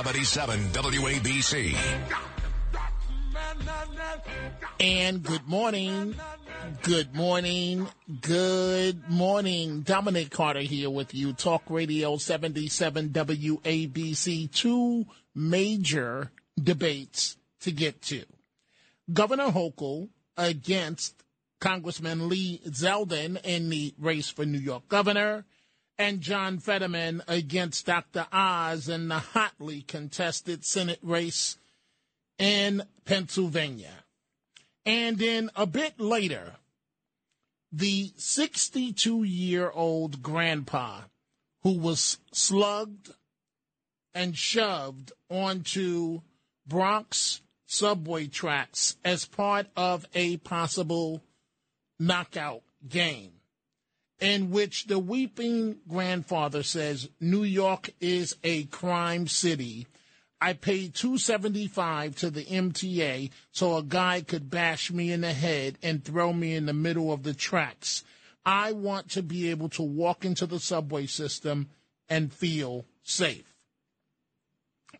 77 WABC. And good morning. Good morning. Good morning. Dominic Carter here with you. Talk Radio 77 WABC. Two major debates to get to. Governor Hochul against Congressman Lee Zeldin in the race for New York governor and John Fetterman against Dr. Oz in the hotly contested Senate race in Pennsylvania. And then a bit later, the 62 year old grandpa who was slugged and shoved onto Bronx subway tracks as part of a possible knockout game in which the weeping grandfather says New York is a crime city. I paid 275 to the MTA so a guy could bash me in the head and throw me in the middle of the tracks. I want to be able to walk into the subway system and feel safe.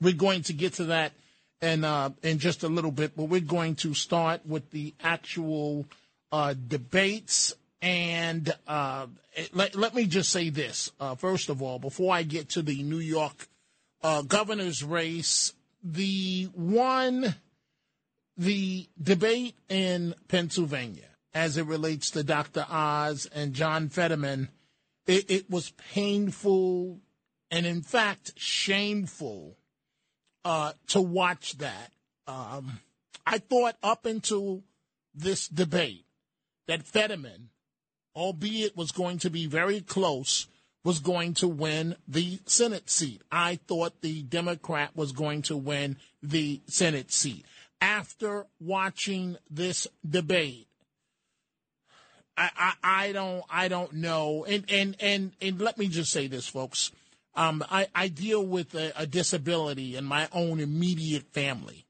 We're going to get to that in uh, in just a little bit, but we're going to start with the actual uh, debates and uh, let, let me just say this, uh, first of all, before I get to the New York uh, governor's race, the one, the debate in Pennsylvania as it relates to Dr. Oz and John Fetterman, it, it was painful and, in fact, shameful uh, to watch that. Um, I thought up until this debate that Fetterman albeit was going to be very close, was going to win the Senate seat. I thought the Democrat was going to win the Senate seat. After watching this debate, I, I, I don't I don't know. And, and and and let me just say this, folks. Um, I, I deal with a, a disability in my own immediate family.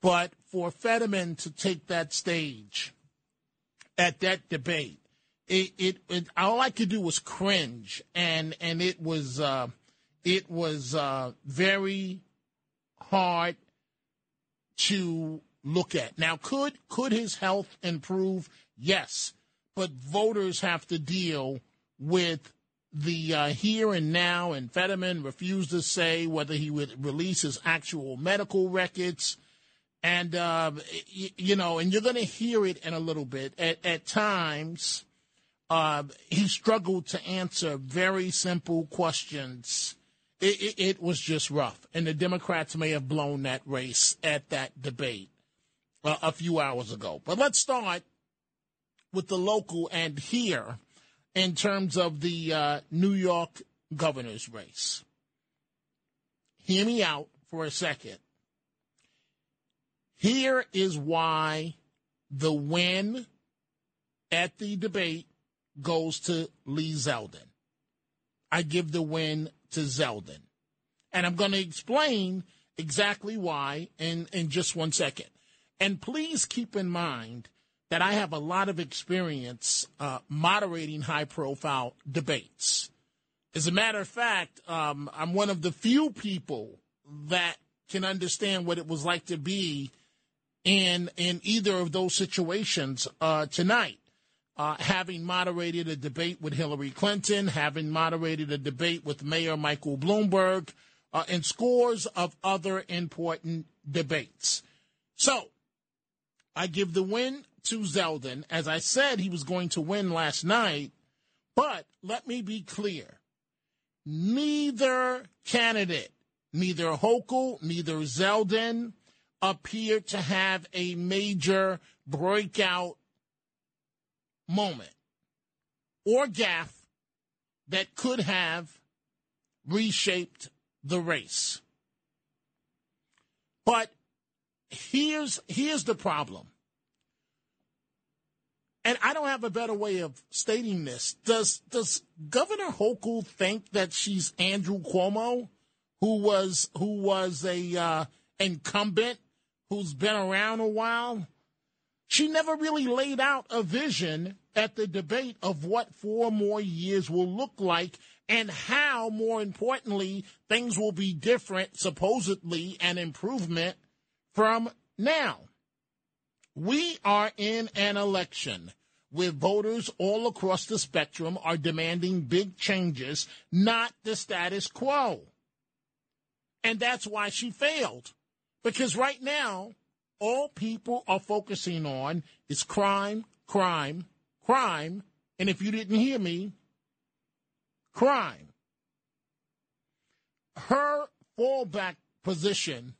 But for Fetterman to take that stage at that debate it, it, it, all I could do was cringe, and and it was uh, it was uh, very hard to look at. Now, could could his health improve? Yes, but voters have to deal with the uh, here and now. And Fetterman refused to say whether he would release his actual medical records. And uh, you know, and you're going to hear it in a little bit. At, at times, uh, he struggled to answer very simple questions. It, it, it, was just rough. And the Democrats may have blown that race at that debate uh, a few hours ago. But let's start with the local and here in terms of the uh, New York governor's race. Hear me out for a second. Here is why the win at the debate goes to Lee Zeldin. I give the win to Zeldin. And I'm going to explain exactly why in, in just one second. And please keep in mind that I have a lot of experience uh, moderating high profile debates. As a matter of fact, um, I'm one of the few people that can understand what it was like to be in in either of those situations uh, tonight uh, having moderated a debate with Hillary Clinton, having moderated a debate with Mayor Michael Bloomberg, uh, and scores of other important debates. So, I give the win to Zeldin. As I said, he was going to win last night, but let me be clear. Neither candidate, neither Hochul, neither Zeldin, appear to have a major breakout moment or gaffe that could have reshaped the race. But here's here's the problem. And I don't have a better way of stating this. Does does Governor Hochul think that she's Andrew Cuomo, who was who was a uh, incumbent, who's been around a while? She never really laid out a vision at the debate of what four more years will look like and how, more importantly, things will be different, supposedly, an improvement from now. We are in an election where voters all across the spectrum are demanding big changes, not the status quo. And that's why she failed. Because right now, all people are focusing on is crime, crime, crime, and if you didn't hear me, crime. Her fallback position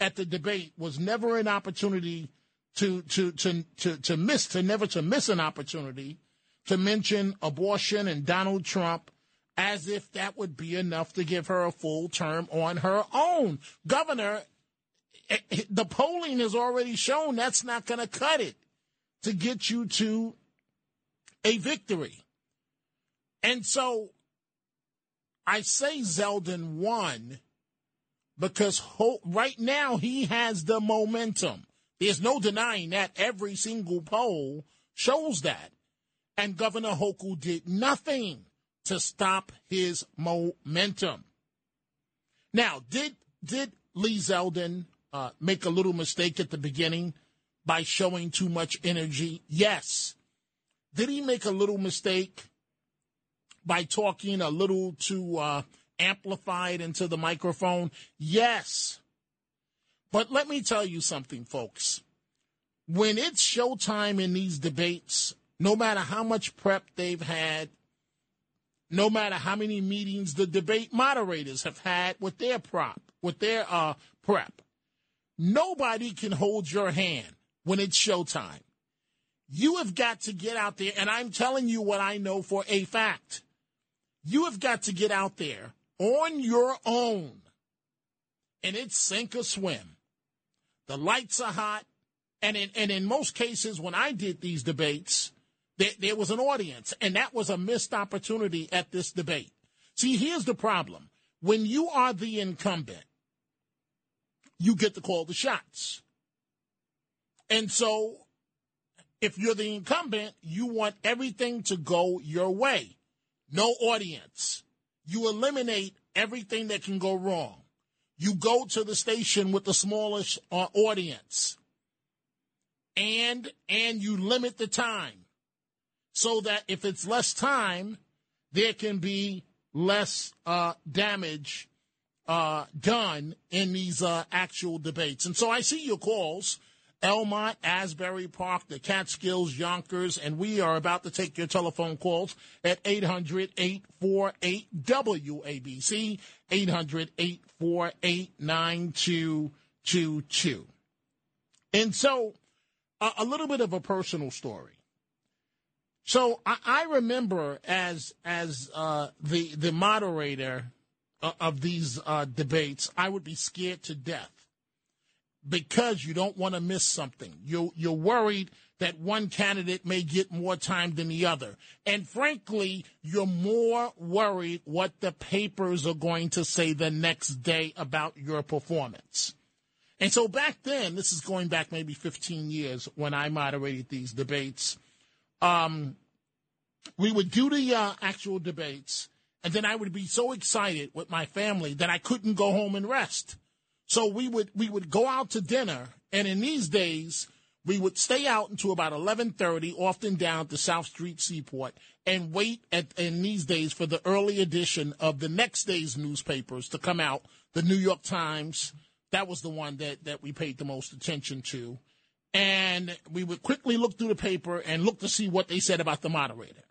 at the debate was never an opportunity to to to to, to miss to never to miss an opportunity to mention abortion and Donald Trump as if that would be enough to give her a full term on her own. Governor, the polling has already shown that's not going to cut it to get you to a victory. And so I say Zeldin won because ho- right now he has the momentum. There's no denying that. Every single poll shows that. And Governor Hochul did nothing to stop his momentum. Now, did did Lee Zeldin uh, make a little mistake at the beginning by showing too much energy? Yes. Did he make a little mistake by talking a little too uh, amplified into the microphone? Yes. But let me tell you something, folks. When it's showtime in these debates, no matter how much prep they've had, no matter how many meetings the debate moderators have had with their prop, with their uh, prep, nobody can hold your hand when it's showtime. You have got to get out there, and I'm telling you what I know for a fact. You have got to get out there on your own, and it's sink or swim. The lights are hot, and in, and in most cases, when I did these debates, there, there was an audience, and that was a missed opportunity at this debate. See, here's the problem. When you are the incumbent, you get to call the shots. And so if you're the incumbent, you want everything to go your way. No audience. You eliminate everything that can go wrong. You go to the station with the smallest uh, audience. And and you limit the time so that if it's less time, there can be less uh, damage uh, done in these uh, actual debates. And so I see your calls. Elmont, Asbury Park, the Catskills, Yonkers, and we are about to take your telephone calls at 800 848 WABC, 800 848 9222. And so, uh, a little bit of a personal story. So I, I remember as as uh, the the moderator uh, of these uh, debates, I would be scared to death because you don't want to miss something. You, you're worried that one candidate may get more time than the other. And frankly, you're more worried what the papers are going to say the next day about your performance. And so back then, this is going back maybe 15 years when I moderated these debates, um, we would do the uh, actual debates, and then I would be so excited with my family that I couldn't go home and rest. So we would we would go out to dinner, and in these days we would stay out until about eleven thirty, often down to South Street Seaport, and wait at in these days for the early edition of the next day's newspapers to come out the New York Times. That was the one that, that we paid the most attention to. And we would quickly look through the paper and look to see what they said about the moderator.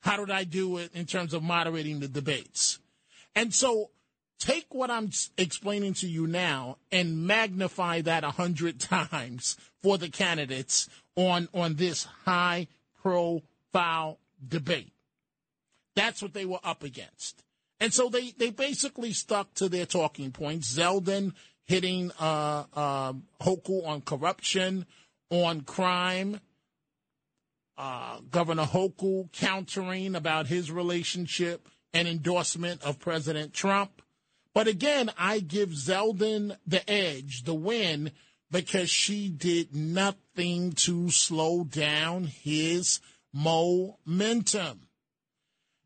How did I do it in terms of moderating the debates? And so take what I'm explaining to you now and magnify that a hundred times for the candidates on, on this high profile debate. That's what they were up against. And so they, they basically stuck to their talking points. Zeldin hitting uh, uh, Hochul on corruption, on crime. Uh, Governor Hochul countering about his relationship and endorsement of President Trump. But again, I give Zeldin the edge, the win, because she did nothing to slow down his momentum.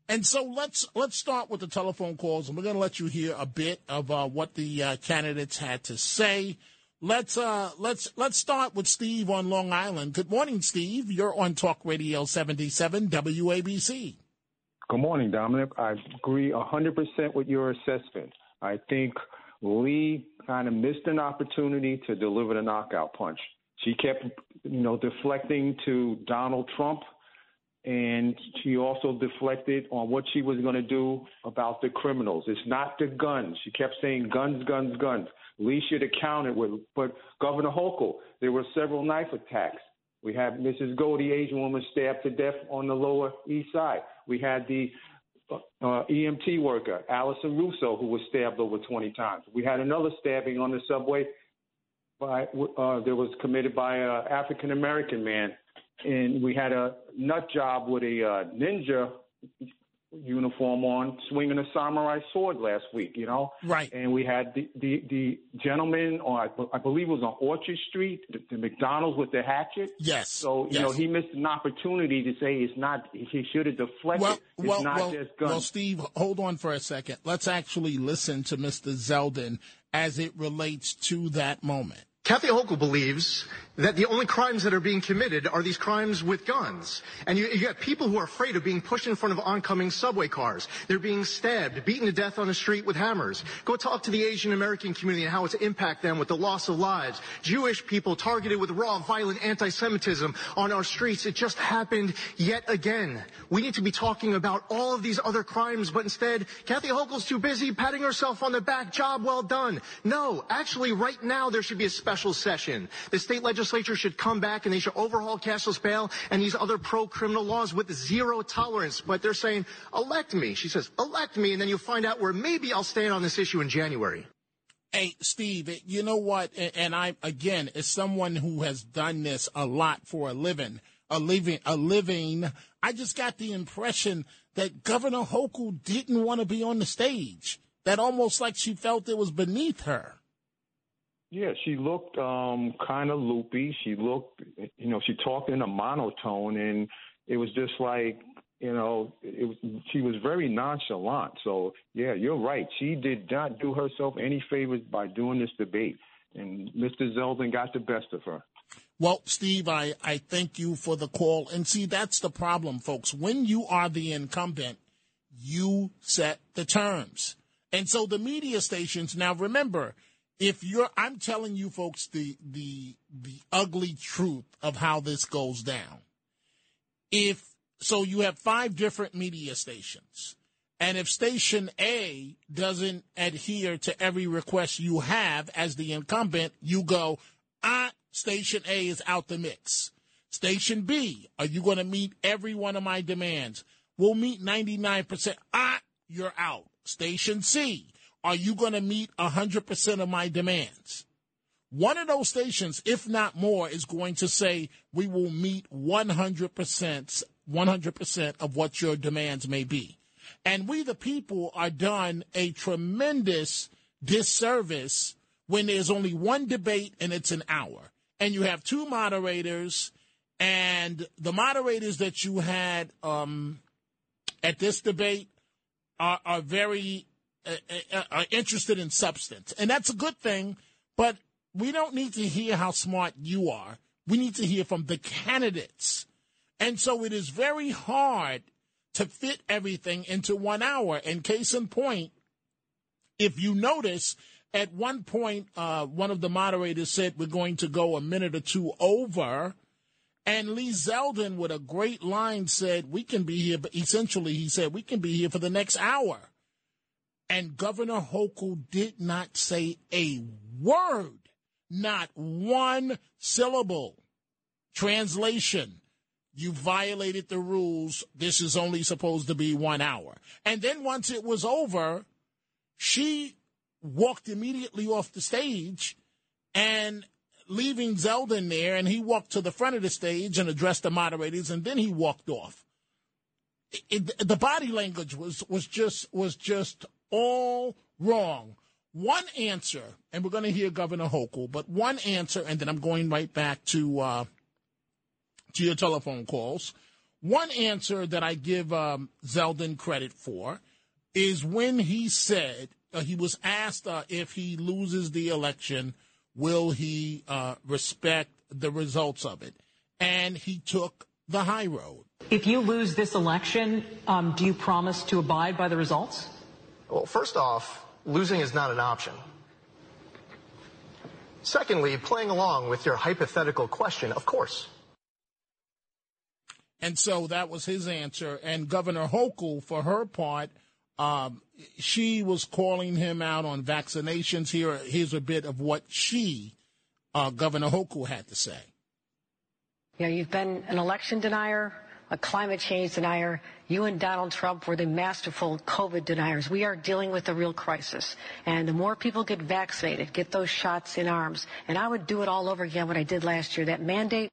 And so let's let's start with the telephone calls, and we're going to let you hear a bit of uh, what the uh, candidates had to say. Let's uh, let's let's start with Steve on Long Island. Good morning, Steve. You're on Talk Radio 77 WABC. Good morning, Dominic. I agree 100% with your assessment. I think Lee kind of missed an opportunity to deliver the knockout punch. She kept, you know, deflecting to Donald Trump and she also deflected on what she was going to do about the criminals. It's not the guns. She kept saying guns, guns, guns. Lee should have counted with, but Governor Hochul, there were several knife attacks. We had Mrs. Goldie, Asian woman, stabbed to death on the Lower East Side. We had the uh, EMT worker, Alison Russo, who was stabbed over 20 times. We had another stabbing on the subway by uh, that was committed by an African American man and we had a nut job with a uh, ninja uniform on, swinging a samurai sword last week. You know, right? And we had the the, the gentleman on, I believe it was on Orchard Street, the, the McDonald's with the hatchet. Yes. So you yes. know he missed an opportunity to say it's not. He should have deflected. Well, it's well, not well, just guns. well, Steve, hold on for a second. Let's actually listen to Mr. Zeldin as it relates to that moment. Kathy Hochul believes that the only crimes that are being committed are these crimes with guns. And you, you have people who are afraid of being pushed in front of oncoming subway cars. They're being stabbed, beaten to death on the street with hammers. Go talk to the Asian American community and how it's impact them with the loss of lives. Jewish people targeted with raw, violent anti-Semitism on our streets. It just happened yet again. We need to be talking about all of these other crimes, but instead, Kathy Hochul's too busy patting herself on the back. Job well done. No, actually, right now there should be a special session. The state legislature legislature should come back and they should overhaul cashless bail and these other pro-criminal laws with zero tolerance. But they're saying, elect me. She says, elect me, and then you'll find out where maybe I'll stand on this issue in January. Hey, Steve, you know what? And I, again, as someone who has done this a lot for a living, a living, a living, I just got the impression that Governor Hochul didn't want to be on the stage. That almost like she felt it was beneath her. Yeah, she looked um, kind of loopy. She looked, you know, she talked in a monotone, and it was just like, you know, it was, she was very nonchalant. So, yeah, you're right. She did not do herself any favors by doing this debate, and Mr. Zeldin got the best of her. Well, Steve, I, I thank you for the call. And see, that's the problem, folks. When you are the incumbent, you set the terms. And so the media stations, now remember, if you're I'm telling you folks the the the ugly truth of how this goes down. If so you have five different media stations. And if station A doesn't adhere to every request you have as the incumbent, you go, ah, station A is out the mix. Station B, are you going to meet every one of my demands? We'll meet 99%. Ah, you're out. Station C, are you going to meet 100% of my demands? One of those stations, if not more, is going to say we will meet 100%, 100% of what your demands may be. And we, the people, are done a tremendous disservice when there's only one debate and it's an hour. And you have two moderators, and the moderators that you had um, at this debate are, are very Uh, uh, uh, are interested in substance. And that's a good thing, but we don't need to hear how smart you are. We need to hear from the candidates. And so it is very hard to fit everything into one hour. And case in point, If you notice, at one point, uh, one of the moderators said we're going to go a minute or two over. And Lee Zeldin, with a great line, said, We can be here, but essentially, he said, We can be here for the next hour. And Governor Hochul did not say a word, not one syllable. Translation You violated the rules. This is only supposed to be one hour. And then once it was over, she walked immediately off the stage and leaving Zeldin there, and he walked to the front of the stage and addressed the moderators, and then he walked off. It, it, the body language was was just was just all wrong. One answer, and we're going to hear Governor Hochul, but one answer, and then I'm going right back to uh, to your telephone calls. One answer that I give um, Zeldin credit for is when he said uh, he was asked uh, if he loses the election, will he uh, respect the results of it? And he took the high road. If you lose this election, um, do you promise to abide by the results? Well, first off, losing is not an option. Secondly, playing along with your hypothetical question, of course. And so that was his answer. And Governor Hochul, for her part, um, she was calling him out on vaccinations. Here, here's a bit of what she, uh, Governor Hochul, had to say. You know, you've been an election denier, a climate change denier. You and Donald Trump were the masterful COVID deniers. We are dealing with a real crisis. And the more people get vaccinated, get those shots in arms, and I would do it all over again what I did last year. That mandate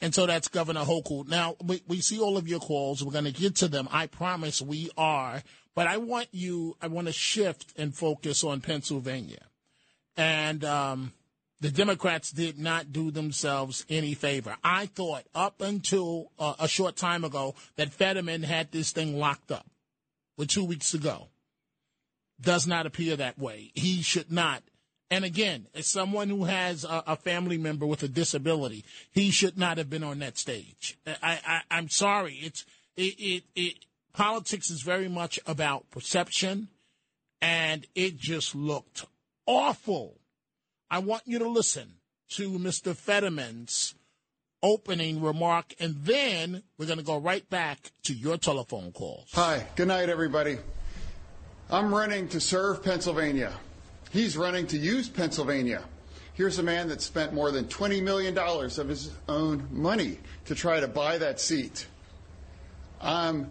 and so that's Governor Hochul. Now, we, we see all of your calls. We're going to get to them. I promise we are. But I want you, I want to shift and focus on Pennsylvania. And um, the Democrats did not do themselves any favor. I thought up until uh, a short time ago that Fetterman had this thing locked up, but two weeks ago. Does not appear that way. He should not and again, as someone who has a, a, family member with a disability, he should not have been on that stage. I, I, am sorry. It's it, it, it, politics is very much about perception, and it just looked awful. I want you to listen to Mr. Fetterman's opening remark, and then we're going to go right back to your telephone calls. Hi, good night, everybody. I'm running to serve Pennsylvania. He's running to use Pennsylvania. Here's a man that spent more than $20 million of his own money to try to buy that seat. I'm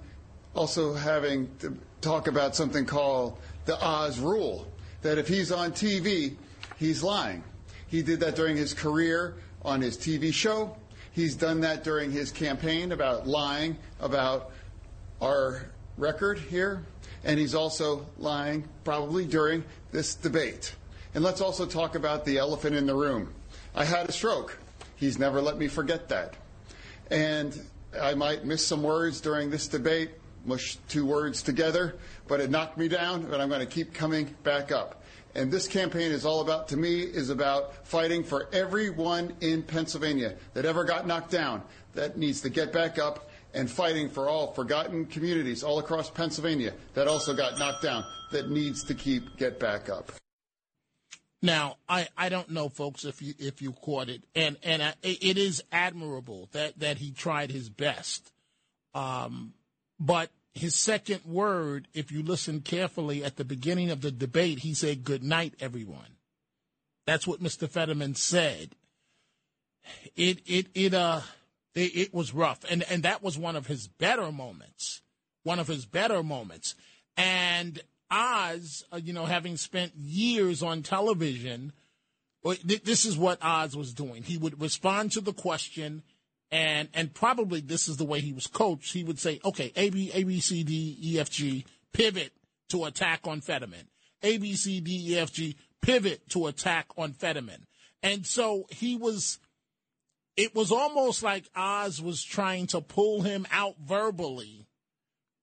also having to talk about something called the Oz rule that if he's on TV, he's lying. He did that during his career on his TV show. He's done that during his campaign about lying about our record here and he's also lying probably during this debate. And let's also talk about the elephant in the room. I had a stroke. He's never let me forget that. And I might miss some words during this debate, mush two words together, but it knocked me down, but I'm going to keep coming back up. And this campaign is all about, to me, is about fighting for everyone in Pennsylvania that ever got knocked down that needs to get back up and fighting for all forgotten communities all across Pennsylvania that also got knocked down that needs to keep get back up. Now, I, I don't know, folks, if you if you caught it, and and I, it is admirable that that he tried his best, um, but his second word, if you listen carefully at the beginning of the debate, he said, "Good night, everyone." That's what Mr. Fetterman said. It it it uh it, it was rough, and and that was one of his better moments, one of his better moments. And Oz, uh, you know, having spent years on television, this is what Oz was doing. He would respond to the question, and and probably this is the way he was coached. He would say, "Okay, A B A B C D E F G, pivot to attack on Fetterman. A B C D E F G, pivot to attack on Fetterman." And so he was it was almost like Oz was trying to pull him out verbally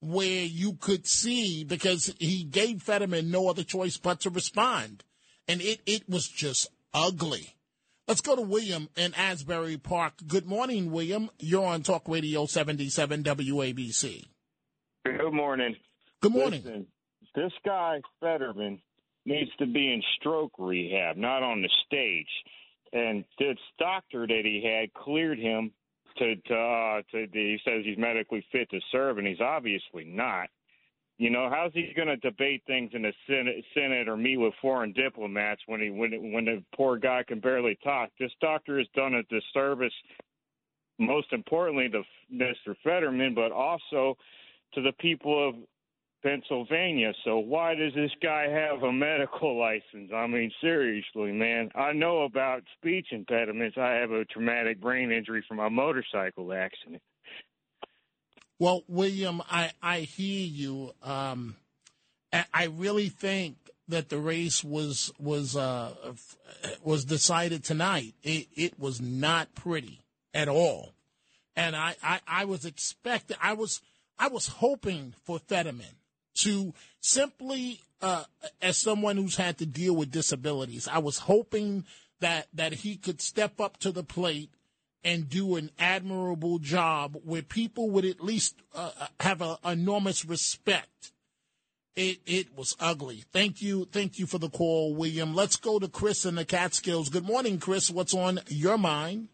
where you could see because he gave Fetterman no other choice but to respond. And it, it was just ugly. Let's go to William in Asbury Park. Good morning, William. You're on Talk Radio 77 WABC. Good morning. Good morning. Listen, this guy Fetterman needs to be in stroke rehab, not on the stage. And this doctor that he had cleared him to to, uh, to he says he's medically fit to serve, and he's obviously not. You know, how's he going to debate things in the Senate, Senate or meet with foreign diplomats when he when when the poor guy can barely talk? This doctor has done a disservice, most importantly to Mr. Fetterman, but also to the people of Pennsylvania. So why does this guy have a medical license? I mean, seriously, man. I know about speech impediments. I have a traumatic brain injury from a motorcycle accident. Well, William, I, I hear you. Um, I really think that the race was was uh, was decided tonight. It, it was not pretty at all, and I, I, I was expecting. I was I was hoping for Fetterman to simply, uh, as someone who's had to deal with disabilities, I was hoping that that he could step up to the plate and do an admirable job where people would at least uh, have an enormous respect. It it was ugly. Thank you, thank you for the call, William. Let's go to Chris in the Catskills. Good morning, Chris. What's on your mind?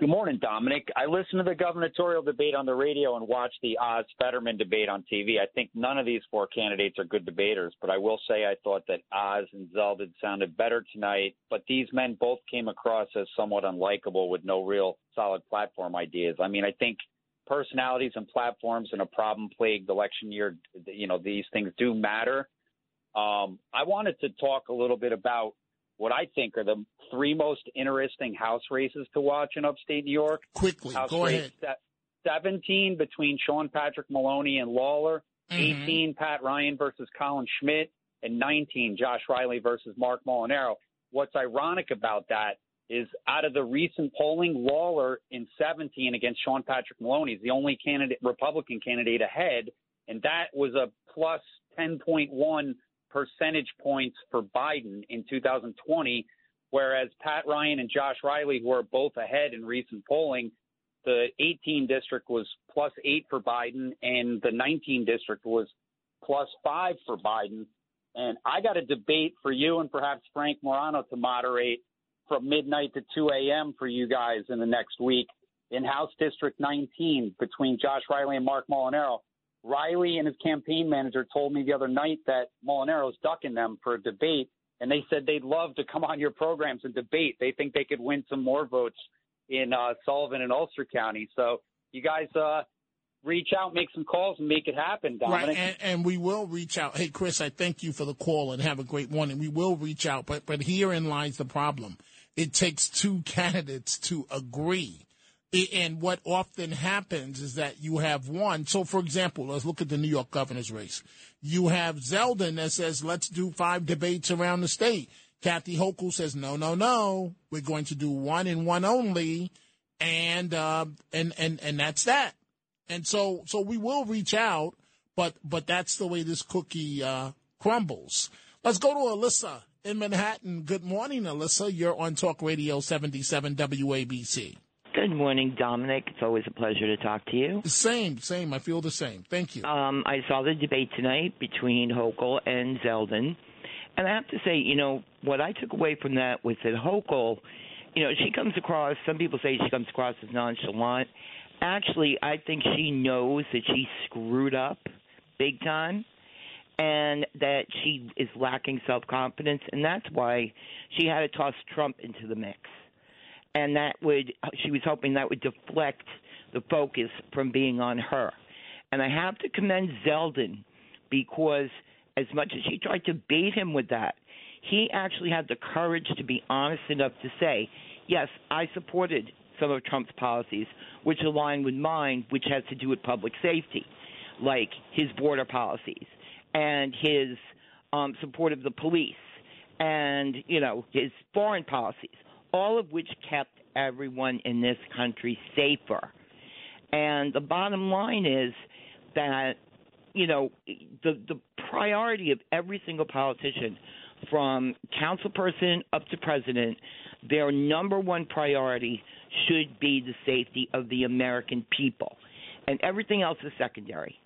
Good morning, Dominic. I listened to the gubernatorial debate on the radio and watched the Oz Fetterman debate on TV. I think none of these four candidates are good debaters, but I will say I thought that Oz and Zeldin sounded better tonight. But these men both came across as somewhat unlikable with no real solid platform ideas. I mean, I think personalities and platforms in a problem plagued election year, you know, these things do matter. Um, I wanted to talk a little bit about what I think are the three most interesting House races to watch in upstate New York. Quickly, House go race ahead. 17 between Sean Patrick Maloney and Lawler, Mm-hmm. 18 Pat Ryan versus Colin Schmitt, and 19 Josh Riley versus Marc Molinaro. What's ironic about that is out of the recent polling, Lawler in 17 against Sean Patrick Maloney is the only candidate, Republican candidate ahead, and that was a plus 10.1 percentage points for Biden in 2020, whereas Pat Ryan and Josh Riley, who are both ahead in recent polling, the 18 district was plus eight for Biden, and the 19 district was plus five for Biden. And I got a debate for you and perhaps Frank Morano to moderate from midnight to 2 a.m. for you guys in the next week in House District 19 between Josh Riley and Marc Molinaro. Riley and his campaign manager told me the other night that Molinaro's ducking them for a debate, and they said they'd love to come on your programs and debate. They think they could win some more votes in uh, Sullivan and Ulster County. So you guys uh, reach out, make some calls, and make it happen, Dominic. Right, and, and we will reach out. Hey, Chris, I thank you for the call and have a great morning. We will reach out, but but herein lies the problem. It takes two candidates to agree. And what often happens is that you have one. So, for example, let's look at the New York governor's race. You have Zeldin that says, let's do five debates around the state. Kathy Hochul says, no, no, no. We're going to do one and one only. And, uh, and, and, and that's that. And so, so we will reach out, but, but that's the way this cookie, uh, crumbles. Let's go to Alyssa in Manhattan. Good morning, Alyssa. You're on Talk Radio 77 WABC. Good morning, Dominic. It's always a pleasure to talk to you. Same, same. I feel the same. Thank you. Um, I saw the debate tonight between Hochul and Zeldin, and I have to say, you know, what I took away from that was that Hochul, you know, she comes across. Some people say she comes across as nonchalant. Actually, I think she knows that she screwed up big time, and that she is lacking self confidence, and that's why she had to toss Trump into the mix and that would she was hoping that would deflect the focus from being on her. And I have to commend Zeldin because as much as she tried to bait him with that, he actually had the courage to be honest enough to say, "Yes, I supported some of Trump's policies which align with mine, which has to do with public safety, like his border policies and his um, support of the police and you know his foreign policies all of which kept everyone in this country safer. And the bottom line is that you know the the priority of every single politician from councilperson up to president their number one priority should be the safety of the American people and everything else is secondary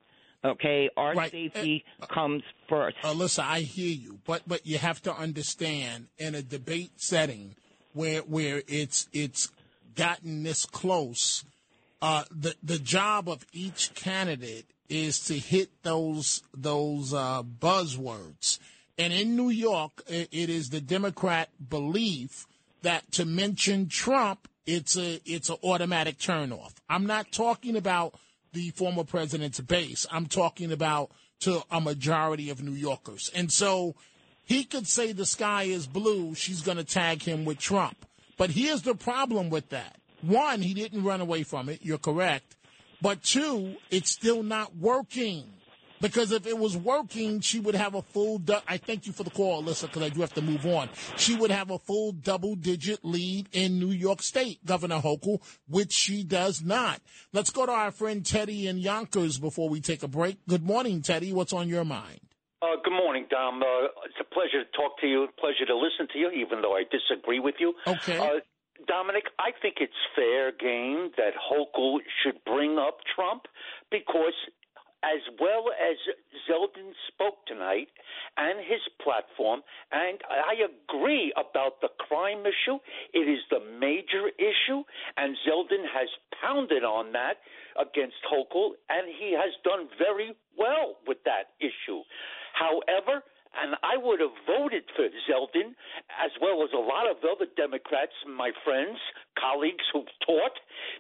Okay, our Right. safety uh, uh, comes first. Alyssa, I hear you, but but you have to understand in a debate setting where where it's it's gotten this close, uh, the the job of each candidate is to hit those those uh, buzzwords. And in New York, it is the Democrat belief that to mention Trump, it's a it's an automatic turnoff. I'm not talking about the former president's base. I'm talking about to a majority of New Yorkers. And so he could say the sky is blue, she's going to tag him with Trump. But here's the problem with that. One, he didn't run away from it. You're correct. But two, it's still not working. Because if it was working, she would have a full. Du- I thank you for the call, Alyssa, because I do have to move on. She would have a full double-digit lead in New York State, Governor Hochul, which she does not. Let's go to our friend Teddy in Yonkers before we take a break. Good morning, Teddy. What's on your mind? Uh, good morning, Dom. Uh, it's a pleasure to talk to you. Pleasure to listen to you, even though I disagree with you. Okay. Uh, Dominic, I think it's fair game that Hochul should bring up Trump because, as well as Zeldin spoke tonight and his platform, and I agree about the crime issue. It is the major issue, and Zeldin has pounded on that against Hochul, and he has done very well with that issue. However, and I would have voted for Zeldin as well as a lot of other Democrats, my friends, colleagues who've taught.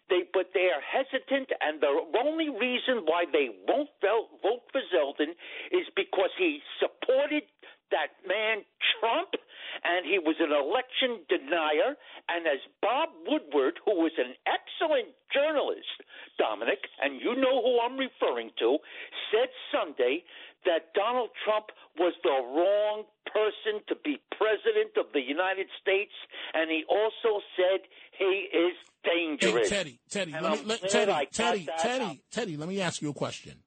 They, but they are hesitant, and the only reason why they won't vote, vote for Zeldin is because he supported that man Trump, and he was an election denier. And as Bob Woodward, who was an excellent journalist, Dominic, and you know who I'm referring to, said Sunday that Donald Trump was the wrong person to be president of the United States, and he also said he is dangerous. Hey, Teddy, Teddy, let me, let, glad Teddy, Teddy, Teddy. Teddy, let me ask you a question.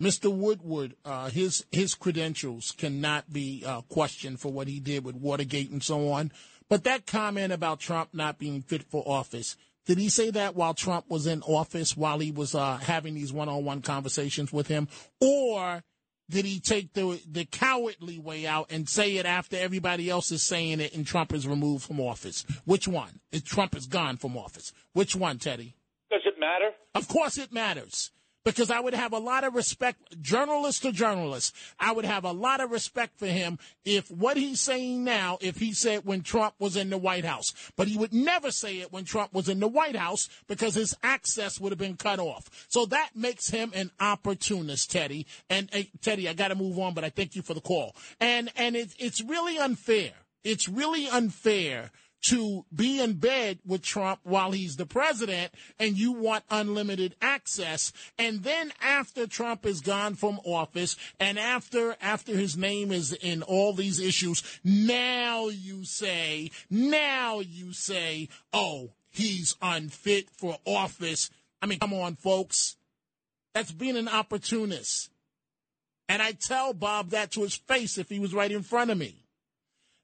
Mr. Woodward, uh, his his credentials cannot be uh, questioned for what he did with Watergate and so on. But that comment about Trump not being fit for office, did he say that while Trump was in office, while he was uh, having these one-on-one conversations with him, or did he take the the cowardly way out and say it after everybody else is saying it and Trump is removed from office? Which one? If Trump is gone from office. Which one, Teddy? Does it matter? Of course it matters. Because I would have a lot of respect, journalist to journalist, I would have a lot of respect for him if what he's saying now, if he said when Trump was in the White House. But he would never say it when Trump was in the White House because his access would have been cut off. So that makes him an opportunist, Teddy. And uh, Teddy, I got to move on, but I thank you for the call. And and it, it's really unfair. It's really unfair to be in bed with Trump while he's the president and you want unlimited access. And then after Trump is gone from office and after after his name is in all these issues now you say now you say oh he's unfit for office. I mean come on folks. That's being an opportunist. And I tell Bob that to his face if he was right in front of me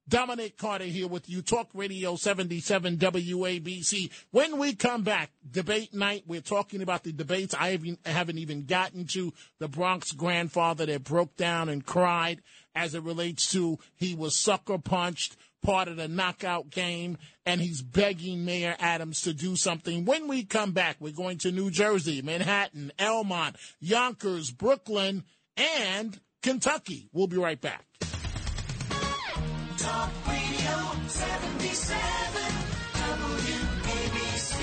Dominic Carter here with you, Talk Radio 77 WABC. When we come back, debate night, we're talking about the debates. I haven't, even gotten to the Bronx grandfather that broke down and cried as it relates to he was sucker punched, part of the knockout game, and he's begging Mayor Adams to do something. When we come back, we're going to New Jersey, Manhattan, Elmont, Yonkers, Brooklyn, and Kentucky. We'll be right back. Talk Radio 77 WABC.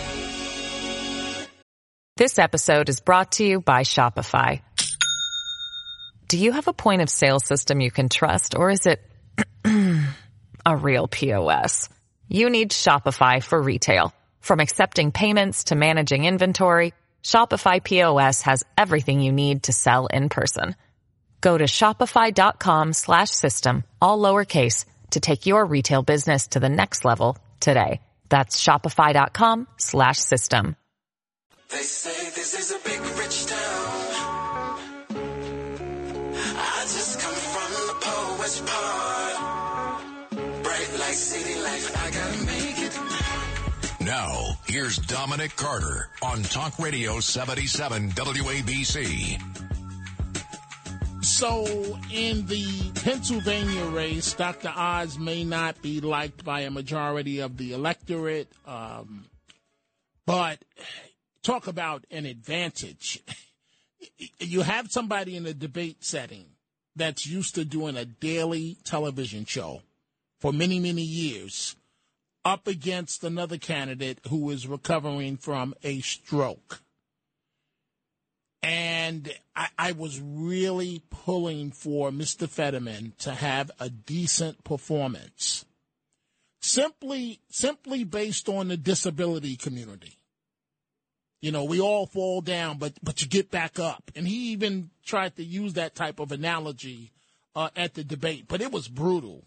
This episode is brought to you by Shopify. Do you have a point of sale system you can trust, or is it a real POS? You need Shopify for retail. From accepting payments to managing inventory, Shopify POS has everything you need to sell in person. Go to shopify.com slash system, all lowercase, to take your retail business to the next level today. That's shopify.com slash system. They say this is a big rich town. I just come from the poet's part. Bright like city life, I gotta make it. Now, here's Dominic Carter on Talk Radio 77 WABC. So, in the Pennsylvania race, Dr. Oz may not be liked by a majority of the electorate, um, but talk about an advantage. You have somebody in a debate setting that's used to doing a daily television show for many, many years up against another candidate who is recovering from a stroke. And I, I, was really pulling for Mr. Fetterman to have a decent performance. Simply, simply based on the disability community. You know, we all fall down, but, but you get back up. And he even tried to use that type of analogy uh, at the debate, but it was brutal.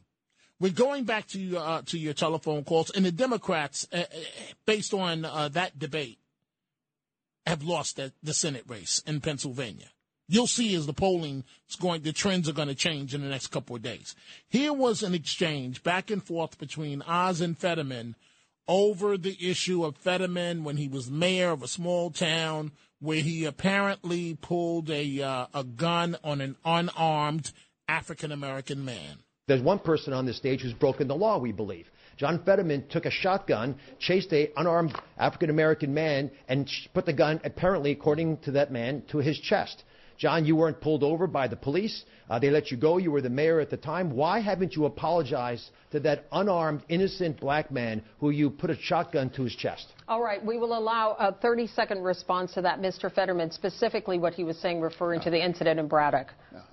We're going back to uh, to your telephone calls, and the Democrats, uh, uh based on uh, that debate, have lost the, the Senate race in Pennsylvania. You'll see as the polling is going, the trends are going to change in the next couple of days. Here was an exchange back and forth between Oz and Fetterman over the issue of Fetterman when he was mayor of a small town where he apparently pulled a uh, a gun on an unarmed African American man. There's one person on this stage who's broken the law, we believe. John Fetterman took a shotgun, chased a unarmed African American man, and put the gun, apparently, according to that man, to his chest. John, you weren't pulled over by the police. Uh, they let you go. You were the mayor at the time. Why haven't you apologized to that unarmed, innocent black man who you put a shotgun to his chest? All right. We will allow a 30 second response to that, Mr. Fetterman, specifically what he was saying referring to the incident in Braddock.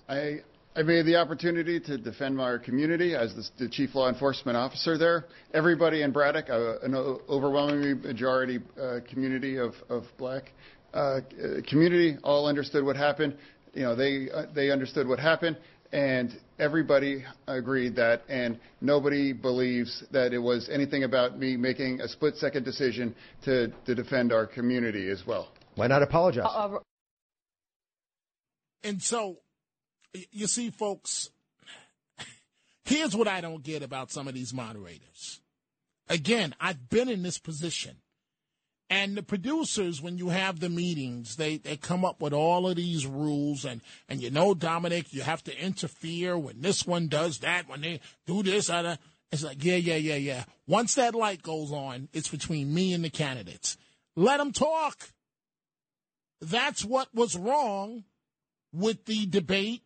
I, I made the opportunity to defend our community as the, the chief law enforcement officer there. Everybody in Braddock, uh, an overwhelmingly majority uh, community of, of black uh, community, all understood what happened. You know, they uh, they understood what happened, and everybody agreed that, and nobody believes that it was anything about me making a split-second decision to to defend our community as well. Why not apologize? Uh, and so you see, folks, here's what I don't get about some of these moderators. Again, I've been in this position. And the producers, when you have the meetings, they, they come up with all of these rules. And, and you know, Dominic, you have to interfere when this one does that, when they do this. Uh, Other. It's like, yeah, yeah, yeah, yeah. Once that light goes on, it's between me and the candidates. Let them talk. That's what was wrong with the debate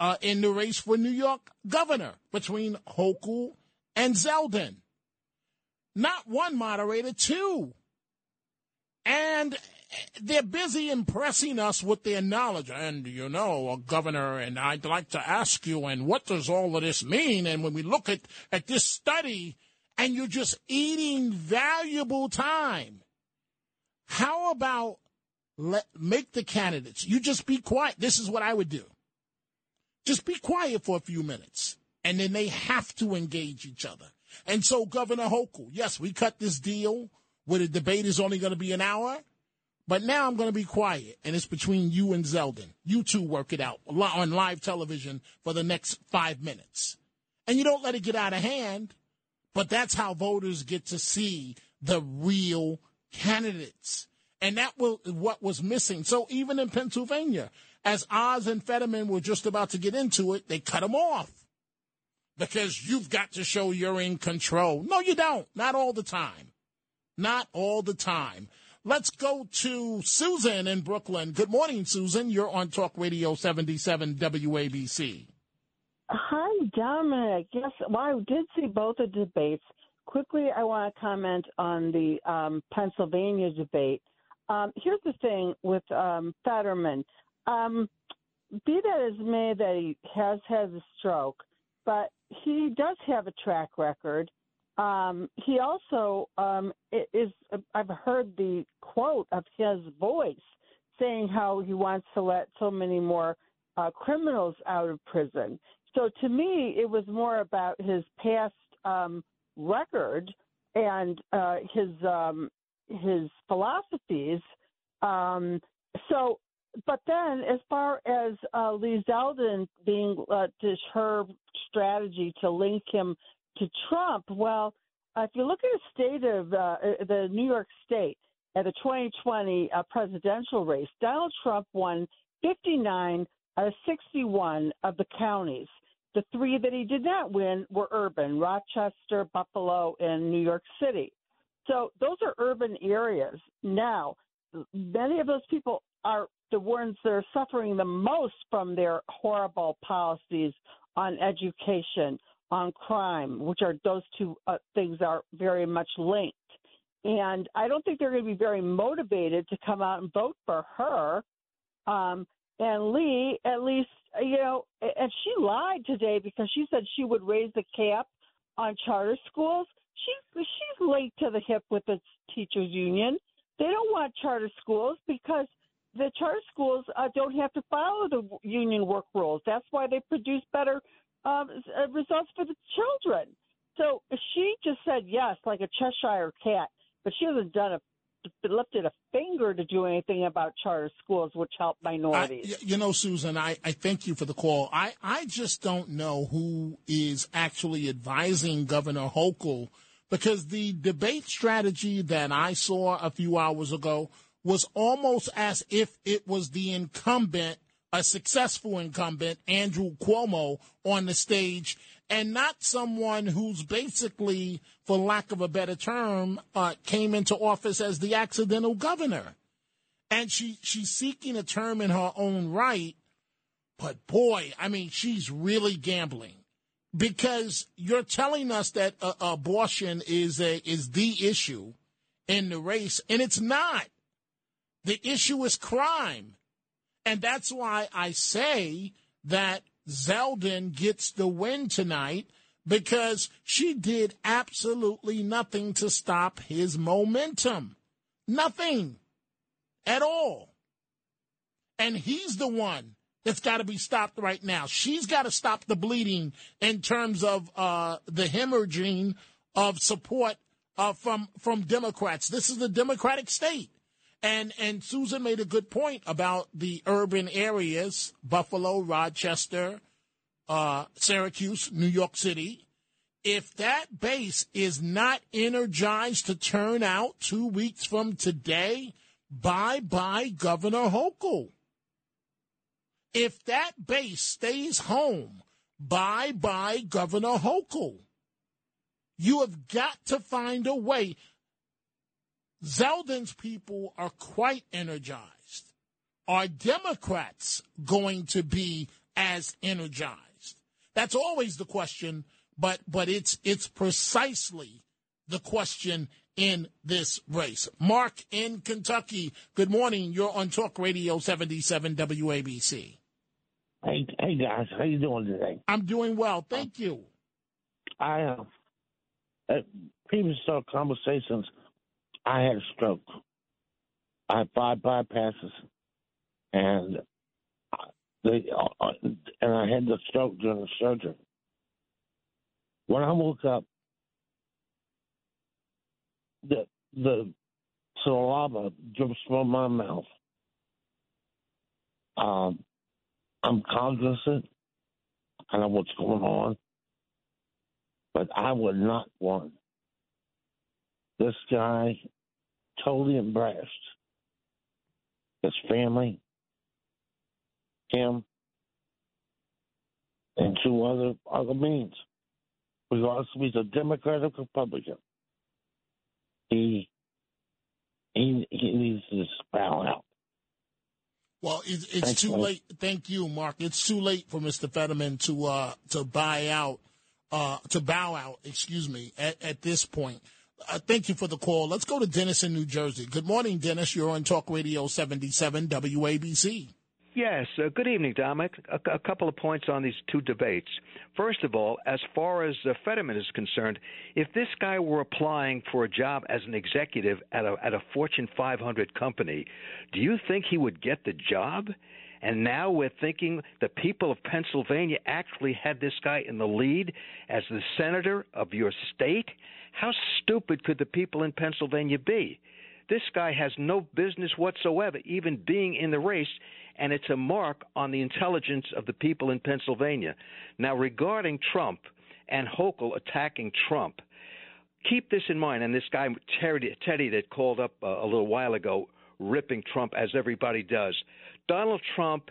uh, in the race for New York governor between Hochul and Zeldin. Not one moderator, two. And they're busy impressing us with their knowledge. And, you know, a Governor, and I'd like to ask you, and what does all of this mean? And when we look at, at this study, and you're just eating valuable time, how about let, make the candidates, you just be quiet. This is what I would do. Just be quiet for a few minutes. And then they have to engage each other. And so, Governor Hochul, yes, we cut this deal where the debate is only going to be an hour. But now I'm going to be quiet, and it's between you and Zeldin. You two work it out on live television for the next five minutes. And you don't let it get out of hand, but that's how voters get to see the real candidates. And that was what was missing. So even in Pennsylvania, as Oz and Fetterman were just about to get into it, they cut him off because you've got to show you're in control. No, you don't. Not all the time. Not all the time. Let's go to Susan in Brooklyn. Good morning, Susan. You're on Talk Radio 77 WABC. Hi, Dominic. Yes, well, I did see both the debates. Quickly, I want to comment on the um, Pennsylvania debate. Um, here's the thing with um, Fetterman. Um, be that as may that he has had a stroke, but he does have a track record. Um, he also um, is. I've heard the quote of his voice saying how he wants to let so many more uh, criminals out of prison. So to me, it was more about his past um, record and uh, his um, his philosophies. Um, so but then, as far as uh, Lee Zeldin being uh, her strategy to link him to Trump, well, uh, if you look at the state of uh, uh the New York State at the 2020 uh, presidential race, Donald Trump won 59 out of 61 of the counties. The three that he did not win were urban Rochester, Buffalo, and New York City. So those are urban areas. Now, many of those people are ones that are suffering the most from their horrible policies on education, on crime, which are those two uh, things are very much linked. And I don't think they're going to be very motivated to come out and vote for her. Um, and Lee, at least, you know, and she lied today because she said she would raise the cap on charter schools. She's she's late to the hip with the teachers union. They don't want charter schools because the charter schools uh, don't have to follow the union work rules. That's why they produce better um, uh, results for the children. So she just said yes, like a Cheshire cat, but she hasn't done a lifted a finger to do anything about charter schools, which help minorities. I, you know, Susan, I, I thank you for the call. I, I just don't know who is actually advising Governor Hochul because the debate strategy that I saw a few hours ago was almost as if it was the incumbent, a successful incumbent, Andrew Cuomo, on the stage, and not someone who's basically, for lack of a better term, uh, came into office as the accidental governor. And she, she's seeking a term in her own right. But boy, I mean, she's really gambling because you're telling us that uh, abortion is a, is the issue in the race, and it's not. The issue is crime. And that's why I say that Zeldin gets the win tonight because she did absolutely nothing to stop his momentum. Nothing at all. And he's the one that's got to be stopped right now. She's got to stop the bleeding in terms of uh, the hemorrhaging of support uh, from from Democrats. This is the Democratic state. And and Susan made a good point about the urban areas: Buffalo, Rochester, uh, Syracuse, New York City. If that base is not energized to turn out two weeks from today, bye bye Governor Hochul. If that base stays home, bye bye Governor Hochul. You have got to find a way. Zeldin's people are quite energized. Are Democrats going to be as energized? That's always the question, but but it's it's precisely the question in this race. Mark in Kentucky. Good morning. You're on Talk Radio 77 WABC. Hey, hey guys, how you doing today? I'm doing well, thank you. I uh, previous conversations, I had a stroke. I had five bypasses, and they uh, and I had the stroke during the surgery. When I woke up, the the saliva drips from my mouth. Um, I'm cognizant. I know what's going on, but I would not want this guy totally embarrassed his family, him, and two other other means. Regardless if he's a Democrat or Republican, he he he needs to bow out. Well, it, it's Thanks, too late. Thank you, Mark. It's too late for Mr. Fetterman to uh, to buy out, uh, to bow out. Excuse me. At, at this point, uh, thank you for the call. Let's go to Dennis in New Jersey. Good morning, Dennis. You're on Talk Radio 77 WABC. Yes. Uh, good evening, Dominic. A, a, couple of points on these two debates. First of all, as far as uh, Fetterman is concerned, if this guy were applying for a job as an executive at a, at a Fortune 500 company, do you think he would get the job? And now we're thinking the people of Pennsylvania actually had this guy in the lead as the senator of your state? How stupid could the people in Pennsylvania be? This guy has no business whatsoever even being in the race, and it's a mark on the intelligence of the people in Pennsylvania. Now, regarding Trump and Hochul attacking Trump, keep this in mind. And this guy, Teddy, Teddy that called up uh, a little while ago, ripping Trump as everybody does. Donald Trump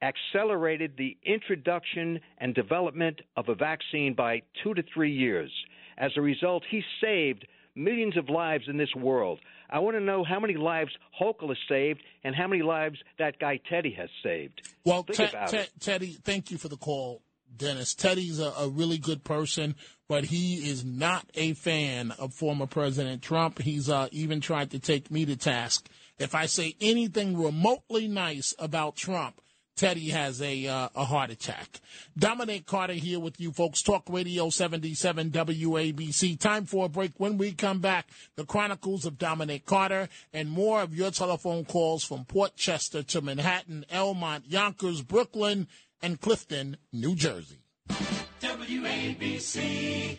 accelerated the introduction and development of a vaccine by two to three years. As a result, he saved millions of lives in this world. I want to know how many lives Hochul has saved and how many lives that guy Teddy has saved. Well, Te- Te- Teddy, thank you for the call, Dennis. Teddy's a, a really good person, but he is not a fan of former President Trump. He's uh, even tried to take me to task. If I say anything remotely nice about Trump, Teddy has a uh, a heart attack. Dominic Carter here with you folks. Talk Radio 77 WABC. Time for a break. When we come back, the Chronicles of Dominic Carter and more of your telephone calls from Port Chester to Manhattan, Elmont, Yonkers, Brooklyn, and Clifton, New Jersey. WABC.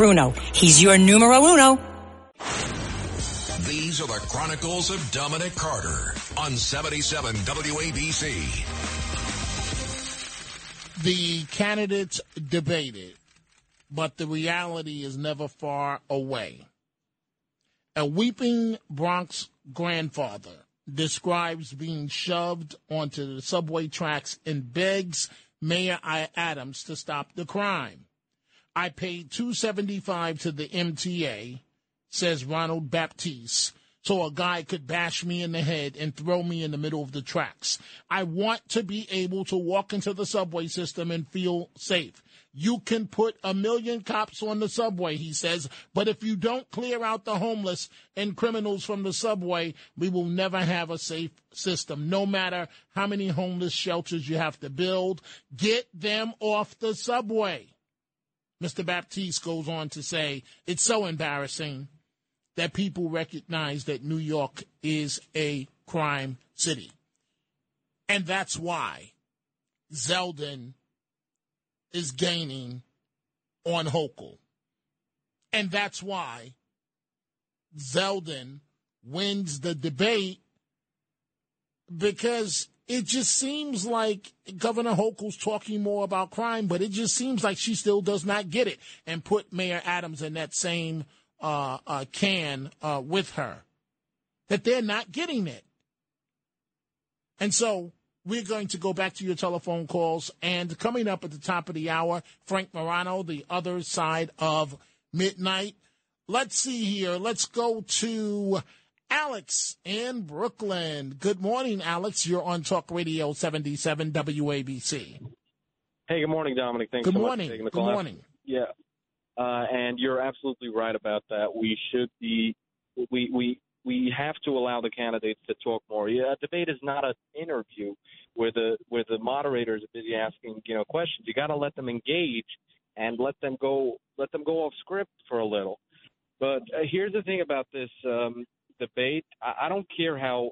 Bruno. He's your numero uno. These are the Chronicles of Dominic Carter on 77 WABC. The candidates debated, but the reality is never far away. A weeping Bronx grandfather describes being shoved onto the subway tracks and begs Mayor I- Adams to stop the crime. I paid 275 to the MTA, says Ronald Baptiste, so a guy could bash me in the head and throw me in the middle of the tracks. I want to be able to walk into the subway system and feel safe. You can put a million cops on the subway, he says, but if you don't clear out the homeless and criminals from the subway, we will never have a safe system. No matter how many homeless shelters you have to build, get them off the subway. Mr. Baptiste goes on to say, it's so embarrassing that people recognize that New York is a crime city. And that's why Zeldin is gaining on Hochul. And that's why Zeldin wins the debate because it just seems like Governor Hochul's talking more about crime, but it just seems like she still does not get it and put Mayor Adams in that same uh, uh, can uh, with her. That they're not getting it. And so we're going to go back to your telephone calls. And coming up at the top of the hour, Frank Morano, the other side of midnight. Let's see here. Let's go to Alex in Brooklyn. Good morning, Alex. You're on Talk Radio 77 WABC. Hey, good morning, Dominic. Thanks Good so morning. much for taking the Good morning. Yeah, uh, and you're absolutely right about that. We should be, we we we have to allow the candidates to talk more. Yeah, a debate is not an interview where the where the moderators are busy asking you know questions. You got to let them engage and let them go let them go off script for a little. But uh, here's the thing about this um, debate. I, I don't care how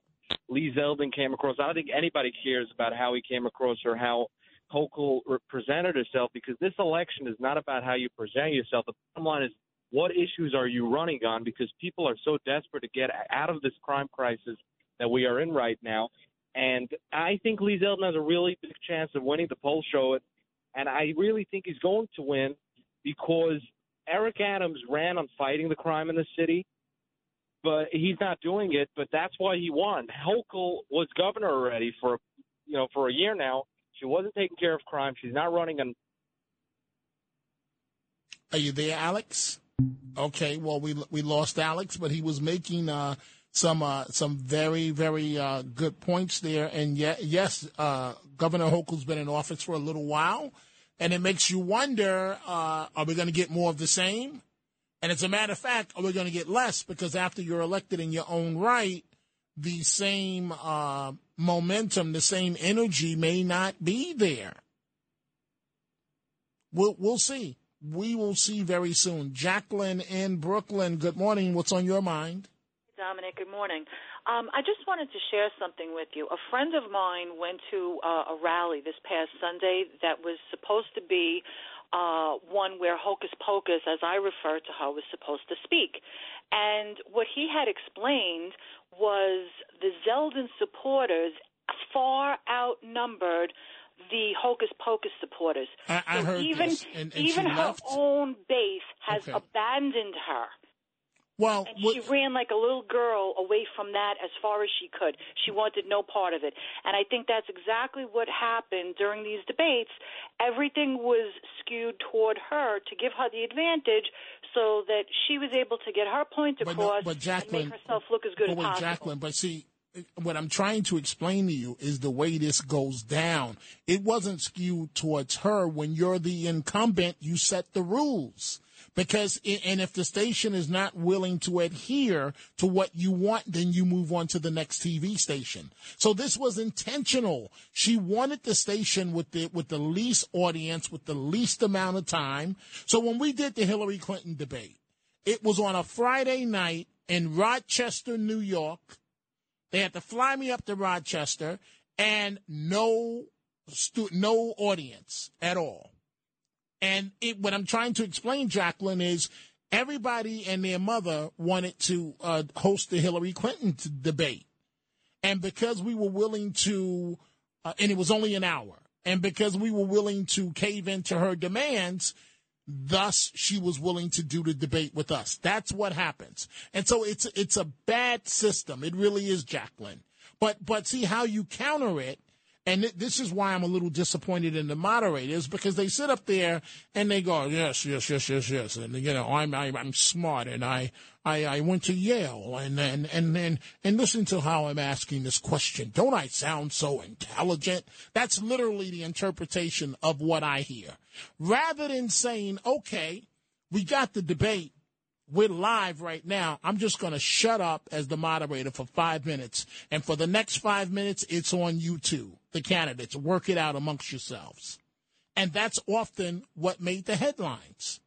Lee Zeldin came across. I don't think anybody cares about how he came across or how Hochul presented herself because this election is not about how you present yourself. The bottom line is what issues are you running on because people are so desperate to get out of this crime crisis that we are in right now. And I think Lee Zeldin has a really big chance of winning. The polls show. And I really think he's going to win because Eric Adams ran on fighting the crime in the city, but he's not doing it. But that's why he won. Hochul was governor already for you know for a year now. She wasn't taking care of crime. She's not running on. Are you there, Alex? Okay, well we we lost Alex, but he was making uh, some uh, some very very uh, good points there. And yet, yes, uh, Governor Hochul's been in office for a little while, and it makes you wonder: uh, Are we going to get more of the same? And as a matter of fact, are we going to get less? Because after you're elected in your own right, the same uh, momentum, the same energy may not be there. We'll we'll see. We will see very soon. Jacqueline in Brooklyn. Good morning. What's on your mind? Dominic, good morning. Um, I just wanted to share something with you. A friend of mine went to uh, a rally this past Sunday that was supposed to be uh, one where Hocus Pocus, as I refer to her, was supposed to speak. And what he had explained was the Zeldin supporters far outnumbered the Hocus Pocus supporters. I, I so heard even this, and, and even her left. own base has Okay. abandoned her. Well, and she ran like a little girl away from that as far as she could. She wanted no part of it. And I think that's exactly what happened during these debates. Everything was skewed toward her to give her the advantage so that she was able to get her point But across no, but and make herself look as good but as wait, possible. Jacqueline, but see, what I'm trying to explain to you is the way this goes down. It wasn't skewed towards her. When you're the incumbent, you set the rules. Because, and if the station is not willing to adhere to what you want, then you move on to the next TV station. So this was intentional. She wanted the station with the, with the least audience, with the least amount of time. So when we did the Hillary Clinton debate, it was on a Friday night in Rochester, New York. They had to fly me up to Rochester and no no audience at all. And it, what I'm trying to explain, Jacqueline, is everybody and their mother wanted to uh, host the Hillary Clinton debate. And because we were willing to, uh, and it was only an hour, and because we were willing to cave into her demands, thus she was willing to do the debate with us. That's what happens. And so it's it's a bad system. It really is, Jacqueline. But but see how you counter it. And th- this is why I'm a little disappointed in the moderators because they sit up there and they go, yes, yes, yes, yes, yes, and you know, I'm I'm, I'm smart and I, I I went to Yale and and and and and listen to how I'm asking this question. Don't I sound so intelligent? That's literally the interpretation of what I hear. Rather than saying, okay, we got the debate. We're live right now. I'm just going to shut up as the moderator for five minutes. And for the next five minutes, it's on you two, the candidates. Work it out amongst yourselves. And that's often what made the headlines.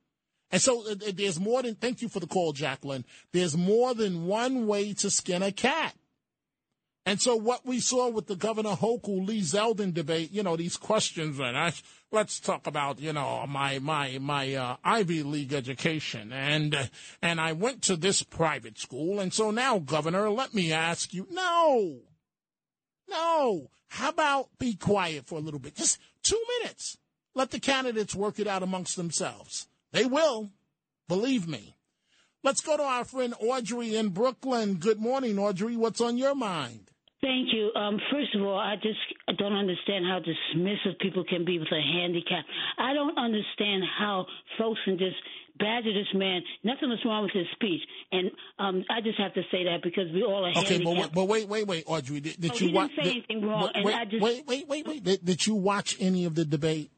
And so uh, uh, there's more than, thank you for the call, Jacqueline. There's more than one way to skin a cat. And so what we saw with the Governor Hochul Lee Zeldin debate, you know, these questions and I, let's talk about, you know, my my my uh, Ivy League education and and I went to this private school and so now Governor, let me ask you, no. No. How about be quiet for a little bit? Just 2 minutes. Let the candidates work it out amongst themselves. They will. Believe me. Let's go to our friend Audrey in Brooklyn. Good morning, Audrey. What's on your mind? Thank you. Um, first of all, I just don't understand how dismissive people can be with a handicap. I don't understand how folks can just badger this man. Nothing was wrong with his speech, and um, I just have to say that because we all are Okay, but, wait- but wait, wait, wait, Audrey. Did, did Oh, you watch? say anything wrong, wait, wait, just- wait, wait, wait, wait. Did, did you watch any of the debate?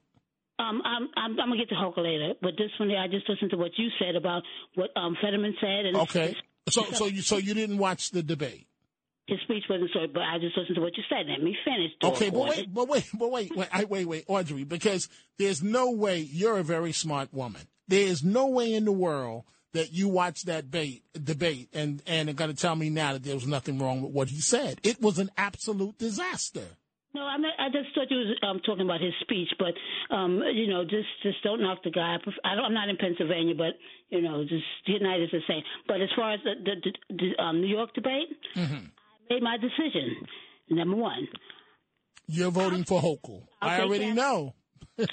Um, I'm, I'm, I'm gonna get to Hoka later, but this one here, I just listened to what you said about what um, Fetterman said, and Okay. So, so you, so you didn't watch the debate? his speech wasn't so. But I just listened to what you said. Let me finish. Okay, but wait, but wait, but wait, wait, wait, wait, Audrey, because there's no way you're a very smart woman. There is no way in the world that you watched that debate, debate, and and are going to tell me now that there was nothing wrong with what he said. It was an absolute disaster. No, I mean, I just thought you was um, talking about his speech, but um, you know, just just don't knock the guy. I pref- I don't, I'm not in Pennsylvania, but you know, just United is the same. But as far as the the, the, the um, New York debate, Mm-hmm. I made my decision. Number one, You're voting for Hochul. I'll I already know.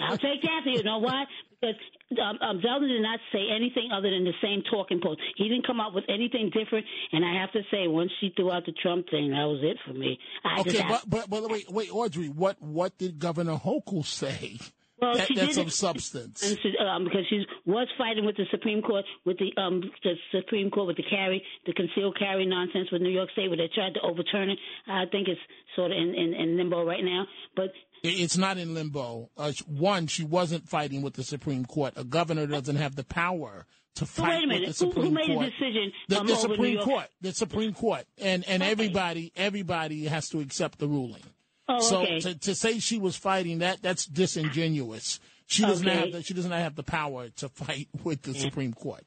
I'll take that. You know why? Because um, um, Zeldin did not say anything other than the same talking points. He didn't come up with anything different. And I have to say, once she threw out the Trump thing, that was it for me. I Okay, but, but but wait, wait, Audrey, what what did Governor Hochul say? Well, that, she that's did of substance. And she, um, because she was fighting with the Supreme Court, with the um, the Supreme Court with the carry, the concealed carry nonsense with New York State, where they tried to overturn it. I think it's sort of in, in, in limbo right now. But It's not in limbo. Uh, one, she wasn't fighting with the Supreme Court. A governor doesn't have the power to fight wait a minute. with the Who- who Supreme made Court. decision, The, the Supreme Court. The Supreme Court, and and everybody everybody has to accept the ruling. Oh, so okay. to, to say she was fighting that that's disingenuous. She doesn't Okay. have the, she doesn't have the power to fight with the Supreme Court.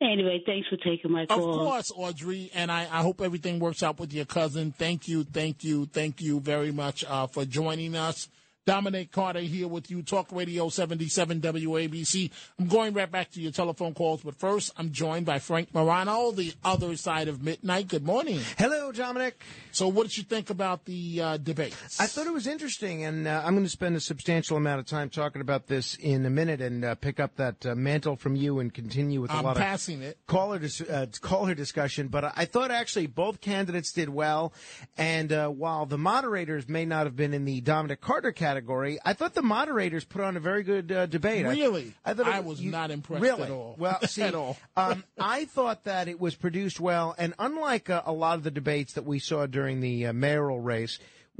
Anyway, thanks for taking my call. Of course, Audrey, and I, I hope everything works out with your cousin. Thank you, thank you, thank you very much uh, for joining us. Dominic Carter here with you, Talk Radio 77 WABC. I'm going right back to your telephone calls, but first, I'm joined by Frank Morano, the other side of midnight. Good morning. Hello, Dominic. So, what did you think about the uh, debates? I thought it was interesting, and uh, I'm going to spend a substantial amount of time talking about this in a minute and uh, pick up that uh, mantle from you and continue with a I'm lot passing of it. caller dis- uh, caller discussion. But I thought actually both candidates did well, and uh, while the moderators may not have been in the Dominic Carter category, I thought the moderators put on a very good uh, debate. Really? I, thought it- I was you- not impressed really? at all. Well, see, At all. um, I thought that it was produced well, and unlike uh, a lot of the debates that we saw during the uh, mayoral race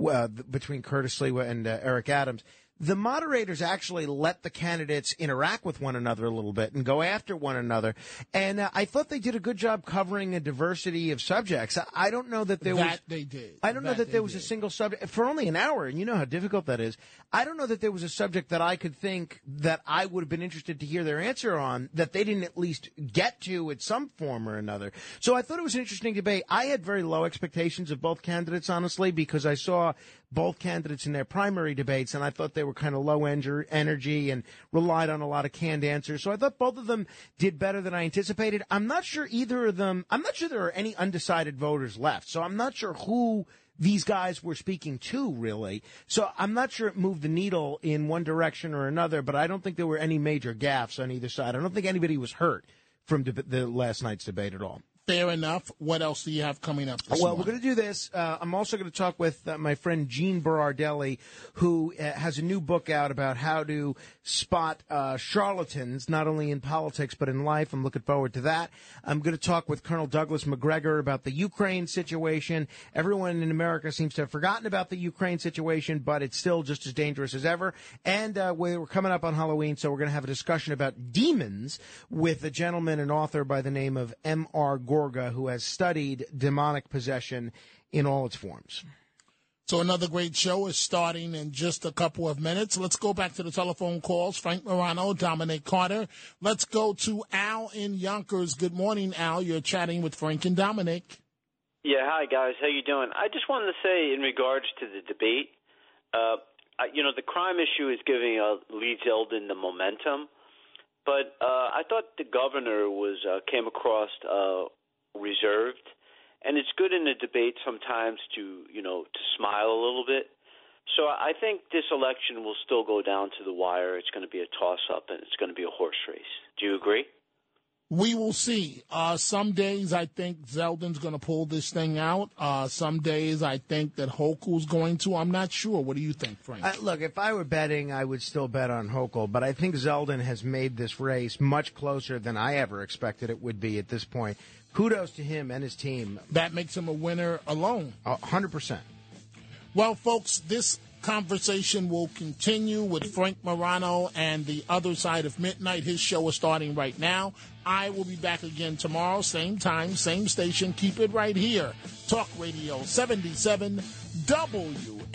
uh, between Curtis Sliwa and uh, Eric Adams, the moderators actually let the candidates interact with one another a little bit and go after one another. And uh, I thought they did a good job covering a diversity of subjects. I, I don't know that there that was. they did. I don't know That that there was a single subject for only an hour, and you know how difficult that is. I don't know that there was a subject that I could think that I would have been interested to hear their answer on that they didn't at least get to at some form or another. So I thought it was an interesting debate. I had very low expectations of both candidates, honestly, because I saw both candidates in their primary debates, and I thought they were kind of low energy and relied on a lot of canned answers. So I thought both of them did better than I anticipated. I'm not sure either of them. I'm not sure there are any undecided voters left. So I'm not sure who these guys were speaking to really. So I'm not sure it moved the needle in one direction or another, but I don't think there were any major gaffes on either side. I don't think anybody was hurt from the last night's debate at all. Fair enough. What else do you have coming up? This Well, morning? we're going to do this. Uh, I'm also going to talk with uh, my friend Gene Berardelli, who uh, has a new book out about how to spot uh, charlatans, not only in politics but in life. I'm looking forward to that. I'm going to talk with Colonel Douglas Macgregor about the Ukraine situation. Everyone in America seems to have forgotten about the Ukraine situation, but it's still just as dangerous as ever. And uh, we're coming up on Halloween, so we're going to have a discussion about demons with a gentleman and author by the name of M.R. Gorga, who has studied demonic possession in all its forms. So another great show is starting in just a couple of minutes. Let's go back to the telephone calls. Frank Morano, Dominic Carter. Let's go to Al in Yonkers. Good morning, Al. You're chatting with Frank and Dominic. Yeah, hi guys. How you doing? I just wanted to say in regards to the debate, uh, I, you know, the crime issue is giving uh, Lee Zeldin the momentum, but uh, I thought the governor was uh, came across uh, reserved, and it's good in the debate sometimes to you know to smile a little bit. So I think this election will still go down to the wire. It's going to be a toss up, and it's going to be a horse race. Do you agree? We will see. Uh, some days I think Zeldin's going to pull this thing out. Uh, some days I think that Hochul's going to. I'm not sure. What do you think, Frank? Uh, look, if I were betting, I would still bet on Hochul, but I think Zeldin has made this race much closer than I ever expected it would be at this point. Kudos to him and his team. that makes him a winner alone. A hundred percent. Well, folks, this conversation will continue with Frank Morano and the other side of midnight. His show is starting right now. I will be back again tomorrow, same time, same station. Keep it right here. Talk Radio 77 WABC.